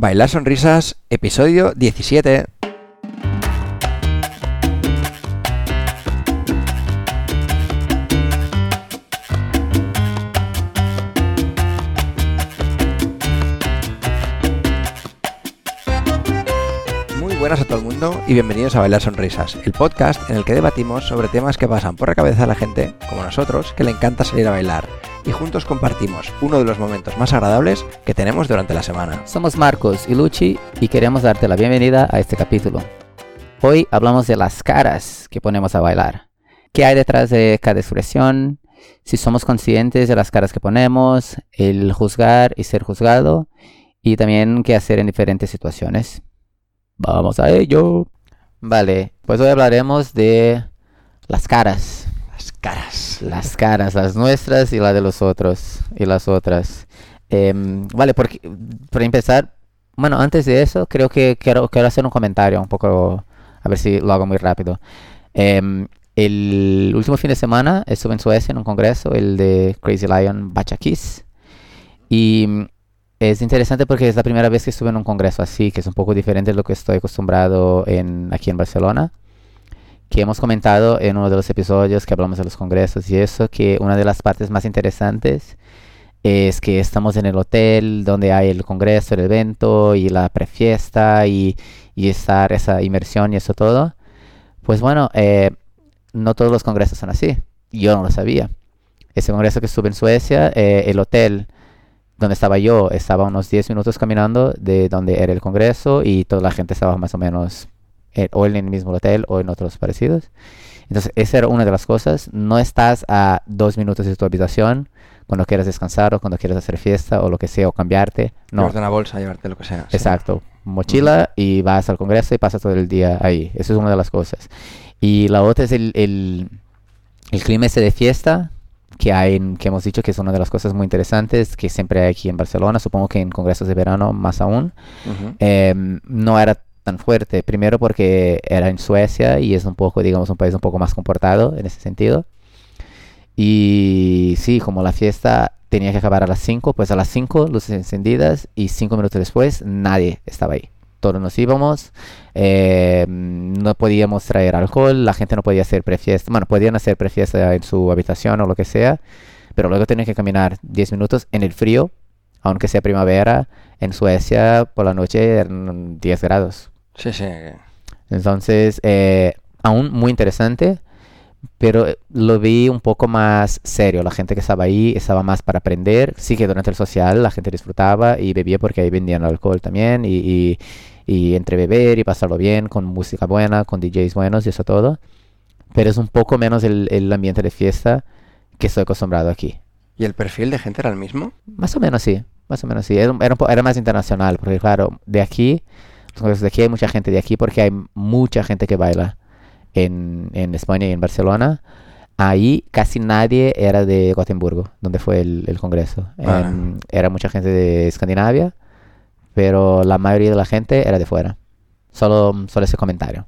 Bailar Sonrisas, episodio 17. Muy buenas a todo el mundo y bienvenidos a Bailar Sonrisas, el podcast en el que debatimos sobre temas que pasan por la cabeza de la gente, como nosotros, que le encanta salir a bailar y juntos compartimos uno de los momentos más agradables que tenemos durante la semana. Somos Marcos y Luchi y queremos darte la bienvenida a este capítulo. Hoy hablamos de las caras que ponemos a bailar. ¿Qué hay detrás de cada expresión? Si somos conscientes de las caras que ponemos, el juzgar y ser juzgado, y también qué hacer en diferentes situaciones. Vamos a ello. Vale, pues hoy hablaremos de las caras. Caras. Las caras, las nuestras y la de los otros y las otras. Em, vale, porque, para empezar, bueno, antes de eso, creo que quiero, hacer un comentario un poco, a ver si lo hago muy rápido. Em, el último fin de semana estuve en Suecia en un congreso, el de Crazy Lion Bachakis. Y es interesante porque es la primera vez que estuve en un congreso así, que es un poco diferente de lo que estoy acostumbrado aquí en Barcelona que hemos comentado en uno de los episodios que hablamos de los congresos y eso, que una de las partes más interesantes es que estamos en el hotel donde hay el congreso, el evento y la prefiesta y, y estar esa inmersión y eso todo. Pues bueno, eh, no todos los congresos son así. Yo no lo sabía. Ese congreso que estuve en Suecia, eh, el hotel donde estaba yo estaba unos 10 minutos caminando de donde era el congreso y toda la gente estaba más o menos eh, o en el mismo hotel o en otros parecidos. Entonces, esa era una de las cosas. No estás a dos minutos de tu habitación cuando quieras descansar o cuando quieras hacer fiesta o lo que sea, o cambiarte. No. Llevarte una bolsa, llevarte lo que sea. sí. Exacto. Mochila y vas al congreso y pasas todo el día ahí. Eso es una de las cosas. Y la otra es el, el, el clima ese de fiesta que hay, que hemos dicho que es una de las cosas muy interesantes que siempre hay aquí en Barcelona. Supongo que en congresos de verano más aún. Em, no era tan fuerte. Primero porque era en Suecia y es un poco, digamos, un país un poco más comportado en ese sentido. Y sí, como la fiesta tenía que acabar a las 5, pues a las 5 luces encendidas y 5 minutos después nadie estaba ahí. Todos nos íbamos, eh, no podíamos traer alcohol, la gente no podía hacer prefiesta, bueno, podían hacer prefiesta en su habitación o lo que sea, pero luego tenían que caminar 10 minutos en el frío, aunque sea primavera, en Suecia por la noche eran 10 grados. Sí, sí. Entonces, eh, aún muy interesante, pero eh, lo vi un poco más serio. La gente que estaba ahí estaba más para aprender. Sí que durante el social la gente disfrutaba y bebía porque ahí vendían alcohol también. Y, y- y entre beber y pasarlo bien, con música buena, con DJs buenos y eso todo. Pero es un poco menos el, el ambiente de fiesta que estoy acostumbrado aquí. ¿Y el perfil de gente era el mismo? Más o menos sí, más o menos sí. Era, era, era más internacional, porque claro, de aquí, congresos de aquí hay mucha gente de aquí porque hay mucha gente que baila en, en España y en Barcelona. Ahí casi nadie era de Gotemburgo, donde fue el, el congreso. Ah. Em, era mucha gente de Escandinavia, pero la mayoría de la gente era de fuera. Solo, solo ese comentario.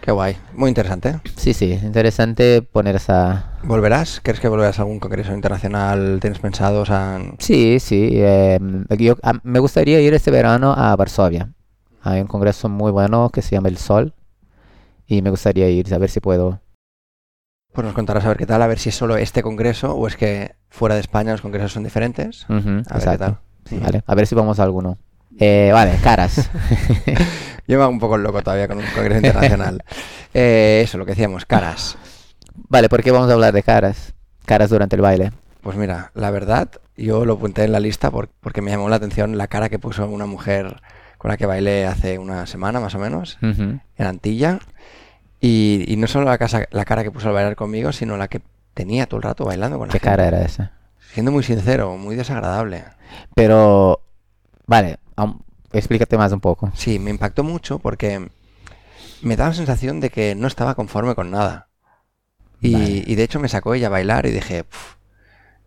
Qué guay. Muy interesante. Sí, sí, es interesante poner esa, ¿Volverás? ¿Crees que volverás a algún congreso internacional? ¿Tienes pensado? O Sí, sí. em, yo- a- me gustaría ir este verano a Varsovia. Hay un congreso muy bueno que se llama El Sol. Y me gustaría ir, a ver si puedo. pues nos contarás a ver qué tal, a ver si es solo este congreso o es que fuera de España los congresos son diferentes. A ver qué exacto. tal. Sí, vale. A ver si vamos a alguno. Eh, vale, caras. Yo me hago un poco loco todavía con un congreso internacional. Eh, eso, lo que decíamos, caras. vale, ¿por qué vamos a hablar de caras? Caras durante el baile. Pues mira, la verdad, yo lo apunté en la lista por- porque me llamó la atención la cara que puso una mujer con la que bailé hace una semana más o menos, Ujú. en Antilla. Y, y no solo la, casa- la cara que puso al bailar conmigo, sino la que tenía todo el rato bailando con la ¿Qué gente. cara era esa? Siendo muy sincero, muy desagradable. Pero, vale, aún- explícate más un poco. Sí, me impactó mucho porque me daba la sensación de que no estaba conforme con nada. Y, Vale. y de hecho me sacó ella a bailar y dije, "Puf,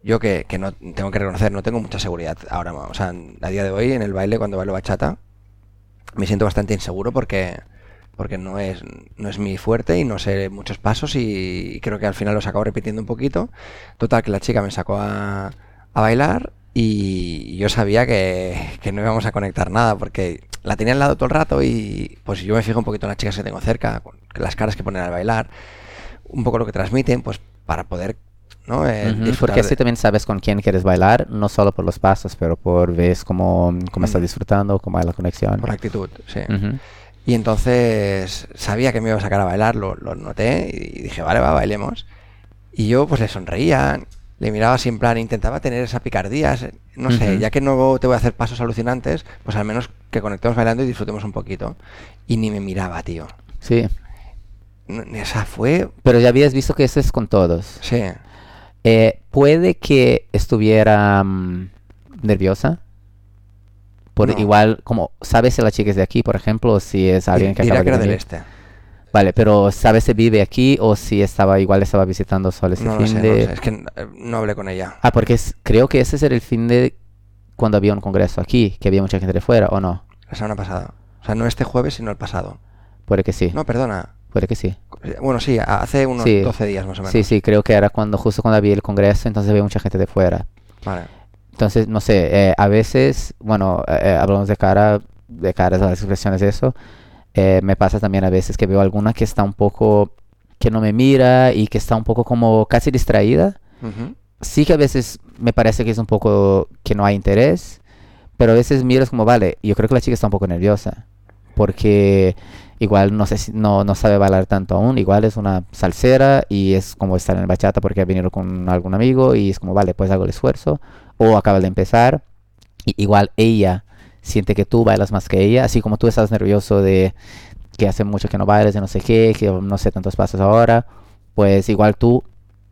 yo que, que no tengo que reconocer, no tengo mucha seguridad ahora. O sea, a día de hoy en el baile, cuando bailo bachata, me siento bastante inseguro porque, porque no, es, no es mi fuerte y no sé muchos pasos y creo que al final los acabo repitiendo un poquito. Total, que la chica me sacó a, a bailar Y yo sabía que, que no íbamos a conectar nada porque la tenía al lado todo el rato y pues yo me fijo un poquito en las chicas que tengo cerca, con las caras que ponen al bailar, un poco lo que transmiten, pues para poder ¿no? Eh, Porque así también sabes con quién quieres bailar, no solo por los pasos, pero por ves cómo, cómo estás Mm. disfrutando, cómo hay la conexión. por actitud, sí. Y entonces sabía que me iba a sacar a bailar, lo, lo noté y dije, vale, va, bailemos. Y yo pues le sonreía, le miraba en plan, intentaba tener esa picardía, no sé, ya que no te voy a hacer pasos alucinantes, pues al menos que conectemos bailando y disfrutemos un poquito. Y ni me miraba, tío. Sí, sea, fue... pero ya habías visto que eso es con todos. Sí. Eh, puede que estuviera mm, nerviosa. Por No. igual, como sabes si la chica es de aquí, por ejemplo, o si es alguien que Dirá acaba que de era del venir. este. Vale, pero sabes si vive aquí o si estaba igual estaba visitando solo ese No lo fin no de. lo sé, Es que eh, no hablé con ella. Ah, porque es- creo que ese era el fin de cuando había un congreso aquí, que había mucha gente de fuera, ¿o no? La semana pasada. O sea, no este jueves, sino el pasado. Puede que sí, No, perdona. Puede que sí. Bueno, sí, hace unos Sí. 12 días más o menos. Sí, sí, creo que era cuando justo cuando había el congreso, entonces había mucha gente de fuera. Vale. Entonces, no sé, eh, a veces, bueno, eh, eh, hablamos de cara, de caras a las expresiones de eso. eh, me pasa también a veces que veo alguna que está un poco, que no me mira y que está un poco como casi distraída. Ujú. Sí que a veces me parece que es un poco que no hay interés, pero a veces miras como, vale, yo creo que la chica está un poco nerviosa, porque igual no sé no, no sabe bailar tanto aún, igual es una salsera y es como estar en el bachata porque ha venido con algún amigo y es como, vale, pues hago el esfuerzo, o acaba de empezar, y igual ella siente que tú bailas más que ella, así como tú estás nervioso de que hace mucho que no bailas, de no sé qué, que no sé tantos pasos ahora, pues igual tú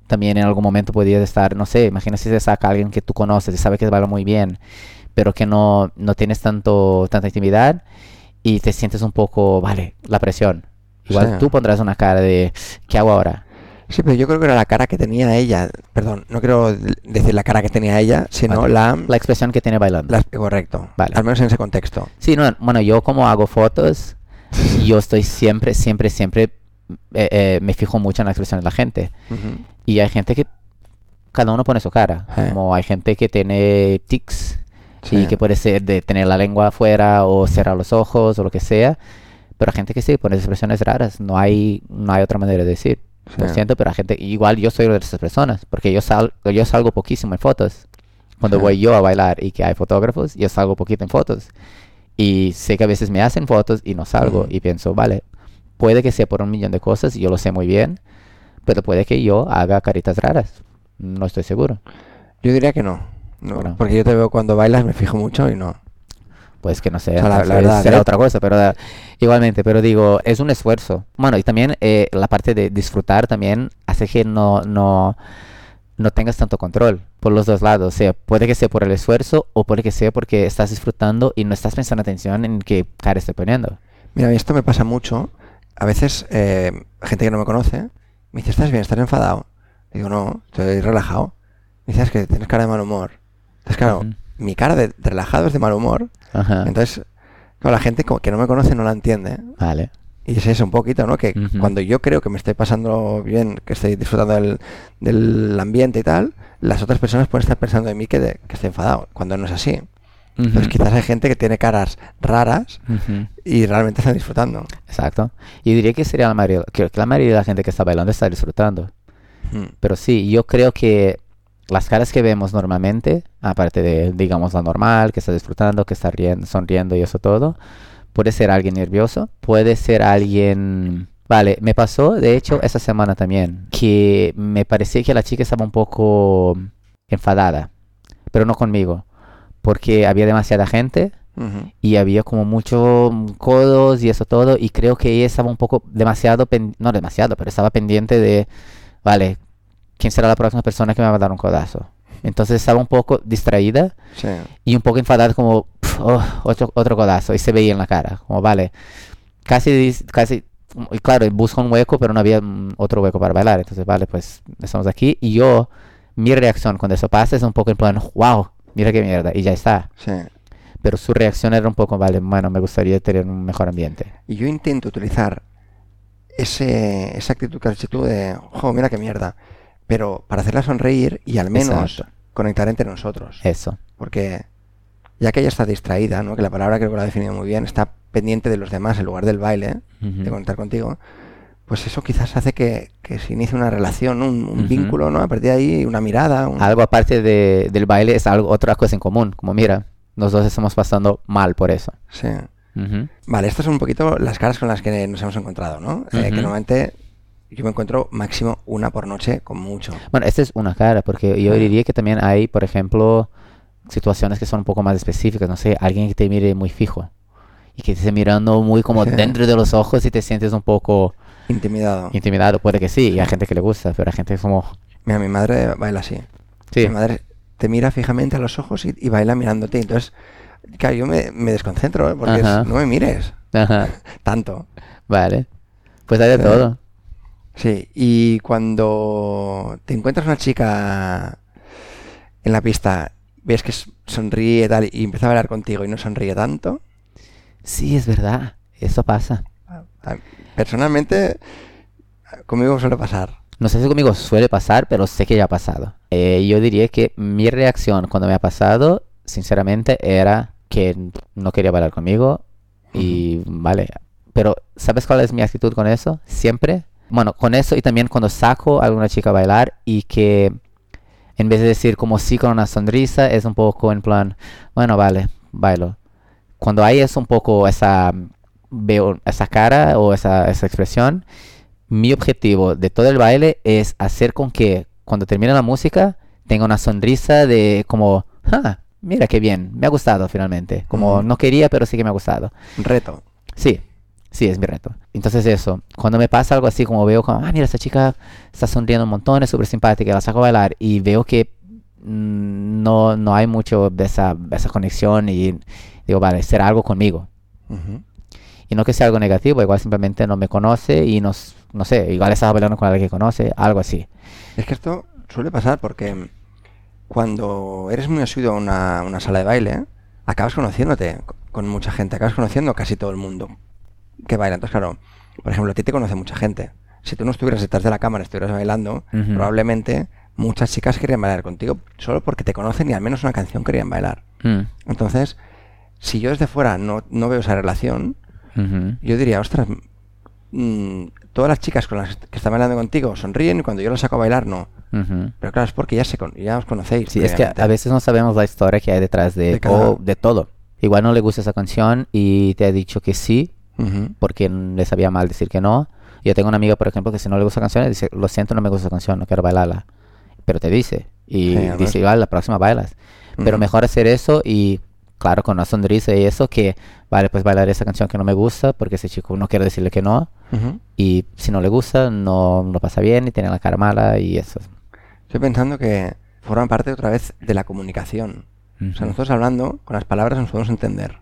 también en algún momento podías estar, no sé, imagina si se saca alguien que tú conoces y sabe que baila muy bien, pero que no, no tienes tanto, tanta intimidad y te sientes un poco, vale, la presión. Igual tú pondrás una cara de, ¿qué hago ahora? Sí, pero yo creo que era la cara que tenía ella. Perdón, no quiero decir la cara que tenía ella, sino Vale. la, La expresión que tiene bailando. la- Correcto. Vale. Al menos en ese contexto. Sí, no, bueno, yo como hago fotos, yo estoy siempre, siempre, siempre, eh, eh, me fijo mucho en la expresión de la gente. Ujú. Y hay gente que, cada uno pone su cara. Eh. Como hay gente que tiene tics Sí. y que puede ser de tener la lengua afuera o cerrar los ojos o lo que sea. Pero hay gente que sí pone expresiones raras. No hay, no hay otra manera de decir. Lo Sí. siento, pero hay gente, igual yo soy de esas personas, porque yo, sal, yo salgo poquísimo en fotos. Cuando Sí. voy yo a bailar y que hay fotógrafos, yo salgo poquito en fotos. Y sé que a veces me hacen fotos y no salgo. Y pienso, vale, puede que sea por un millón de cosas, y yo lo sé muy bien, pero puede que yo haga caritas raras. No estoy seguro. Yo diría que no. No, Bueno. Porque yo te veo cuando bailas, me fijo mucho y no. Pues que no sé, O sea, la- la verdad, será otra cosa, pero igualmente, pero digo, es un esfuerzo. Bueno, y también eh, la parte de disfrutar también hace que no, no, no tengas tanto control por los dos lados. O sea, puede que sea por el esfuerzo o puede que sea porque estás disfrutando y no estás prestando atención en qué cara estoy poniendo. Mira, a mí esto me pasa mucho. A veces, eh, gente que no me conoce, me dice, ¿estás bien? ¿Estás enfadado? Digo, no, estoy relajado. Me dice, "Es que tienes cara de mal humor. Entonces, claro, Ujú. mi cara de relajado es de mal humor. Ajá. Entonces, claro, la gente que no me conoce no la entiende. Vale. Y es eso un poquito, ¿no? Que Ujú. cuando yo creo que me estoy pasando bien, que estoy disfrutando del, del ambiente y tal, las otras personas pueden estar pensando de mí que, de- que estoy enfadado, cuando no es así. Entonces Ujú. quizás hay gente que tiene caras raras Ujú. y realmente están disfrutando. Exacto. Y diría que sería la mayoría, que que la mayoría de la gente que está bailando está disfrutando. Pero sí, yo creo que las caras que vemos normalmente, aparte de, digamos, la normal, que está disfrutando, que está riendo, sonriendo y eso todo, puede ser alguien nervioso, puede ser alguien... Vale, me pasó, de hecho, esa semana también, que me parecía que la chica estaba un poco enfadada, pero no conmigo, porque había demasiada gente y había como muchos codos y eso todo y creo que ella estaba un poco demasiado no demasiado pero estaba pendiente de vale quién será la próxima persona que me va a dar un codazo entonces estaba un poco distraída Sí. y un poco enfadada como "Pf, oh, otro otro codazo y se veía en la cara como vale casi casi y claro busco un hueco pero no había mm, otro hueco para bailar entonces vale pues estamos aquí y yo mi reacción cuando eso pasa es un poco en plan wow mira qué mierda y ya está Sí. pero su reacción era un poco, vale, bueno, me gustaría tener un mejor ambiente. Y yo intento utilizar ese, esa actitud que has dicho tú de, jo, mira qué mierda. Pero para hacerla sonreír y al menos Exacto. conectar entre nosotros. Eso. Porque ya que ella está distraída, ¿no? que la palabra creo que lo ha definido muy bien, está pendiente de los demás en lugar del baile, Ujú. de conectar contigo, pues eso quizás hace que, que se inicie una relación, un, un Ujú. vínculo, ¿no? A partir de ahí, una mirada. un- Algo aparte de, del baile es algo, otra cosa en común. Como mira, los dos estamos pasando mal por eso. Sí. Ujú. Vale, estas son un poquito las caras con las que nos hemos encontrado, ¿no? Eh, que normalmente yo me encuentro máximo una por noche con mucho. Bueno, esta es una cara, porque yo diría que también hay, por ejemplo, situaciones que son un poco más específicas. No sé, alguien que te mire muy fijo y que te esté mirando muy como Sí. dentro de los ojos y te sientes un poco Intimidado. intimidado. Puede que sí, y hay gente que le gusta, pero hay gente que es como... Mira, mi madre baila así. Sí, Mi madre te mira fijamente a los ojos y, y baila mirándote. Entonces, claro, yo me, me desconcentro, ¿eh? porque es, no me mires ajá, tanto. vale. Pues hay de Sí. todo. Sí, y cuando te encuentras una chica en la pista, ves que sonríe y tal, y empieza a bailar contigo y no sonríe tanto, Sí, es verdad. Eso pasa. a- personalmente, conmigo suele pasar. No sé si conmigo suele pasar, pero sé que ya ha pasado. Eh, yo diría que mi reacción cuando me ha pasado, sinceramente, era que no quería bailar conmigo y vale. Pero ¿sabes cuál es mi actitud con eso? Siempre. Bueno, con eso y también cuando saco a alguna chica a bailar y que en vez de decir como sí con una sonrisa, es un poco en plan, bueno, vale, bailo. Cuando hay es un poco esa, veo esa cara o esa, esa expresión, mi objetivo de todo el baile es hacer con que cuando termine la música tenga una sonrisa de como, ah, mira qué bien, me ha gustado finalmente. Como no quería, pero sí que me ha gustado. Reto. Sí, sí, es mi reto. Entonces eso, cuando me pasa algo así, como veo como, ah, mira, esta chica está sonriendo un montón, es súper simpática, la saco a bailar y veo que mm, no, no hay mucho de esa, de esa conexión y digo, vale, será algo conmigo. Y no que sea algo negativo, igual simplemente no me conoce y nos, no sé, igual estaba bailando con alguien que conoce, algo así. Es que esto suele pasar porque cuando eres muy asiduo a una, una sala de baile, acabas conociéndote co- con mucha gente, acabas conociendo casi todo el mundo que baila. Entonces, claro, por ejemplo, a ti te conoce mucha gente. Si tú no estuvieras detrás de la cámara, estuvieras bailando, probablemente muchas chicas querían bailar contigo solo porque te conocen y al menos una canción querían bailar. Mm, Entonces, si yo desde fuera no, no veo esa relación, yo diría, ostras, mm, todas las chicas con las que están bailando contigo sonríen y cuando yo las saco a bailar no. Pero claro, es porque ya, se con- ya os conocéis. Sí, es que a veces no sabemos la historia que hay detrás de, De cada- o de todo. Igual no le gusta esa canción y te ha dicho que sí, Ujú. porque le sabía mal decir que no. Yo tengo una amiga, por ejemplo, que si no le gusta canción, dice, lo siento, no me gusta esa canción, no quiero bailarla. Pero te dice, y dice, igual, la próxima bailas. Pero Ujú. mejor hacer eso y, claro, con una sonrisa y eso, que, vale, pues bailar esa canción que no me gusta, porque ese chico no quiere decirle que no. Ujú. Y si no le gusta, no lo pasa bien y tiene la cara mala y eso. Estoy pensando que forman parte otra vez de la comunicación. O sea, nosotros hablando, con las palabras nos podemos entender.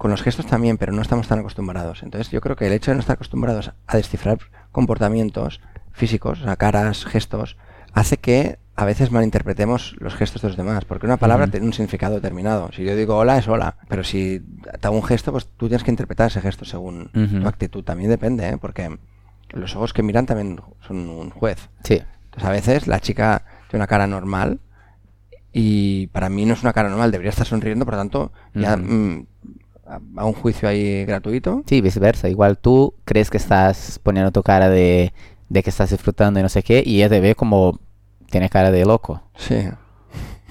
Con los gestos también, pero no estamos tan acostumbrados. Entonces yo creo que el hecho de no estar acostumbrados a descifrar comportamientos físicos, o sea, caras, gestos, hace que a veces malinterpretemos los gestos de los demás. Porque una palabra tiene un significado determinado. Si yo digo hola, es hola. Pero si te hago un gesto, pues tú tienes que interpretar ese gesto según tu actitud. También depende, ¿eh? Porque los ojos que miran también son un juez. Sí. Entonces a veces la chica tiene una cara normal y para mí no es una cara normal, debería estar sonriendo, por lo tanto, ya a- a un juicio ahí gratuito. Sí, viceversa. Igual tú crees que estás poniendo tu cara de, de que estás disfrutando y no sé qué, y ella te ve como tiene cara de loco. Sí.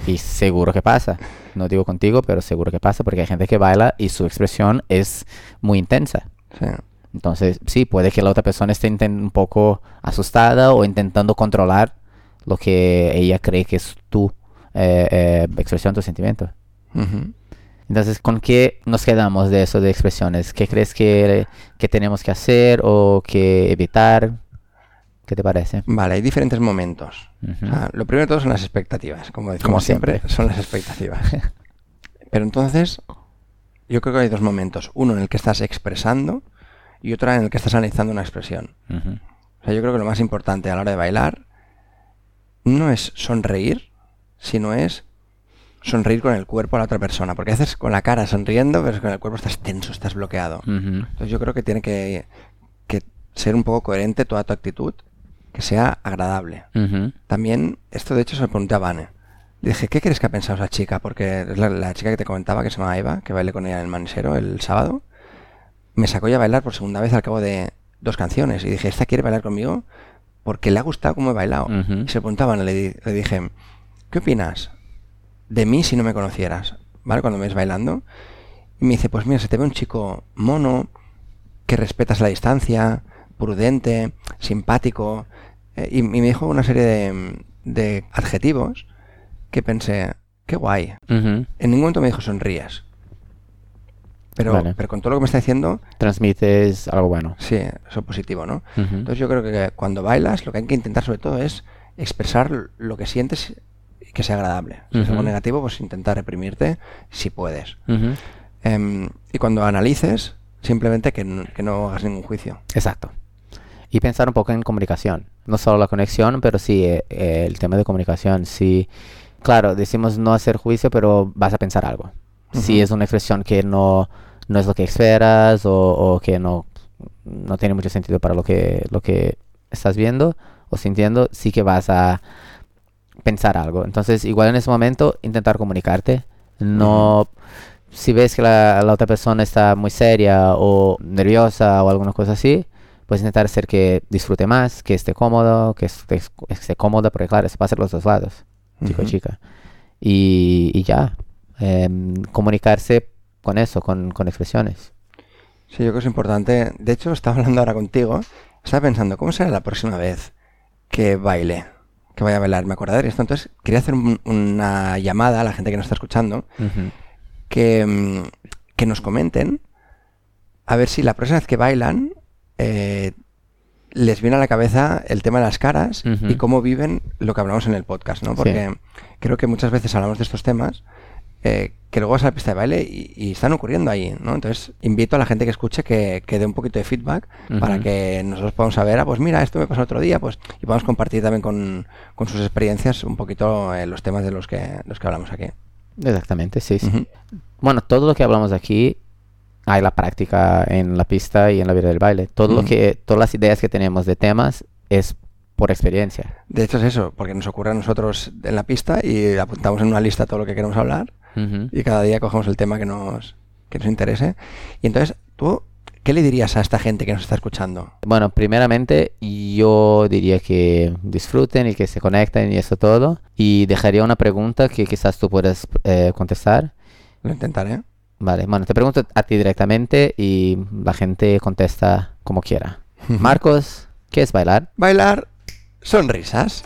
Y seguro que pasa. No digo contigo, pero seguro que pasa porque hay gente que baila y su expresión es muy intensa. Sí. Entonces, sí, puede que la otra persona esté un poco asustada o intentando controlar lo que ella cree que es tu eh, eh, expresión, tu sentimiento. Ujú. Entonces, ¿con qué nos quedamos de eso de expresiones? ¿Qué crees que, que tenemos que hacer o que evitar? ¿Qué te parece? Vale, hay diferentes momentos. Ujú. O sea, lo primero de todo son las expectativas, como decimos Como siempre, siempre. son las expectativas. Pero entonces, yo creo que hay dos momentos. Uno en el que estás expresando y otro en el que estás analizando una expresión. O sea, yo creo que lo más importante a la hora de bailar no es sonreír, sino es sonreír con el cuerpo a la otra persona. Porque a veces con la cara sonriendo, pero con el cuerpo estás tenso, estás bloqueado. Entonces yo creo que tiene que, que ser un poco coherente toda tu actitud que sea agradable. También, esto de hecho se lo pregunté a Vane. Le dije, ¿qué crees que ha pensado esa chica? Porque es la, la chica que te comentaba, que se llama Eva, que bailé con ella en el manisero el sábado. Me sacó ya a bailar por segunda vez al cabo de dos canciones. Y dije, ¿esta quiere bailar conmigo? Porque le ha gustado cómo he bailado. Y se lo preguntaba, le, le dije, ¿qué opinas de mí si no me conocieras? ¿Vale? Cuando me ves bailando. Y me dice, pues mira, se te ve un chico mono, que respetas la distancia, prudente, simpático. eh, y, y me dijo una serie de, de adjetivos que pensé, qué guay. En ningún momento me dijo sonríes. Pero, Vale. pero con todo lo que me está diciendo, Transmites algo bueno. sí, eso es positivo, ¿no? Entonces yo creo que cuando bailas lo que hay que intentar sobre todo es expresar lo que sientes que sea agradable. Si es algo negativo, pues intentar reprimirte si puedes. Em, y cuando analices, simplemente que, que no hagas ningún juicio. Exacto. Y pensar un poco en comunicación. No solo la conexión, pero sí eh, eh, el tema de comunicación. Sí, claro, decimos no hacer juicio, pero vas a pensar algo. Si es una expresión que no, no es lo que esperas o, o que no, no tiene mucho sentido para lo que, lo que estás viendo o sintiendo, sí que vas a pensar algo. Entonces, igual en ese momento, intentar comunicarte. No, si ves que la, la otra persona está muy seria o nerviosa o alguna cosa así, pues intentar hacer que disfrute más, que esté cómodo, que esté, esté cómoda, porque claro, se pasa a los dos lados, chico Ujú. chica. Y, y ya, em, comunicarse con eso, con, con expresiones. Sí, yo creo que es importante. De hecho, estaba hablando ahora contigo. Estaba pensando, ¿cómo será la próxima vez que baile? Que vaya a bailar. Me acordaré de esto. Entonces, quería hacer un- una llamada a la gente que nos está escuchando. Que, mm, que nos comenten a ver si la próxima vez que bailan eh, les viene a la cabeza el tema de las caras y cómo viven lo que hablamos en el podcast, ¿no? Sí. Porque creo que muchas veces hablamos de estos temas eh, que luego vas a la pista de baile y, y están ocurriendo ahí, ¿no? Entonces invito a la gente que escuche que, que dé un poquito de feedback para que nosotros podamos saber, ah, pues mira, esto me pasó otro día, pues y podamos compartir también con, con sus experiencias un poquito eh, los temas de los que, los que hablamos aquí. Exactamente, sí, sí. Bueno, todo lo que hablamos aquí hay la práctica en la pista y en la vida del baile. Todo lo que, todas las ideas que tenemos de temas es por experiencia. De hecho es eso, porque nos ocurre a nosotros en la pista y apuntamos en una lista todo lo que queremos hablar Y cada día cogemos el tema que nos, que nos interese. Y entonces, ¿tú qué le dirías a esta gente que nos está escuchando? Bueno, primeramente yo diría que disfruten y que se conecten y eso todo. Y dejaría una pregunta que quizás tú puedas eh, contestar. Lo intentaré. Vale, bueno, te pregunto a ti directamente y la gente contesta como quiera. Marcos, ¿qué es bailar? Bailar sonrisas.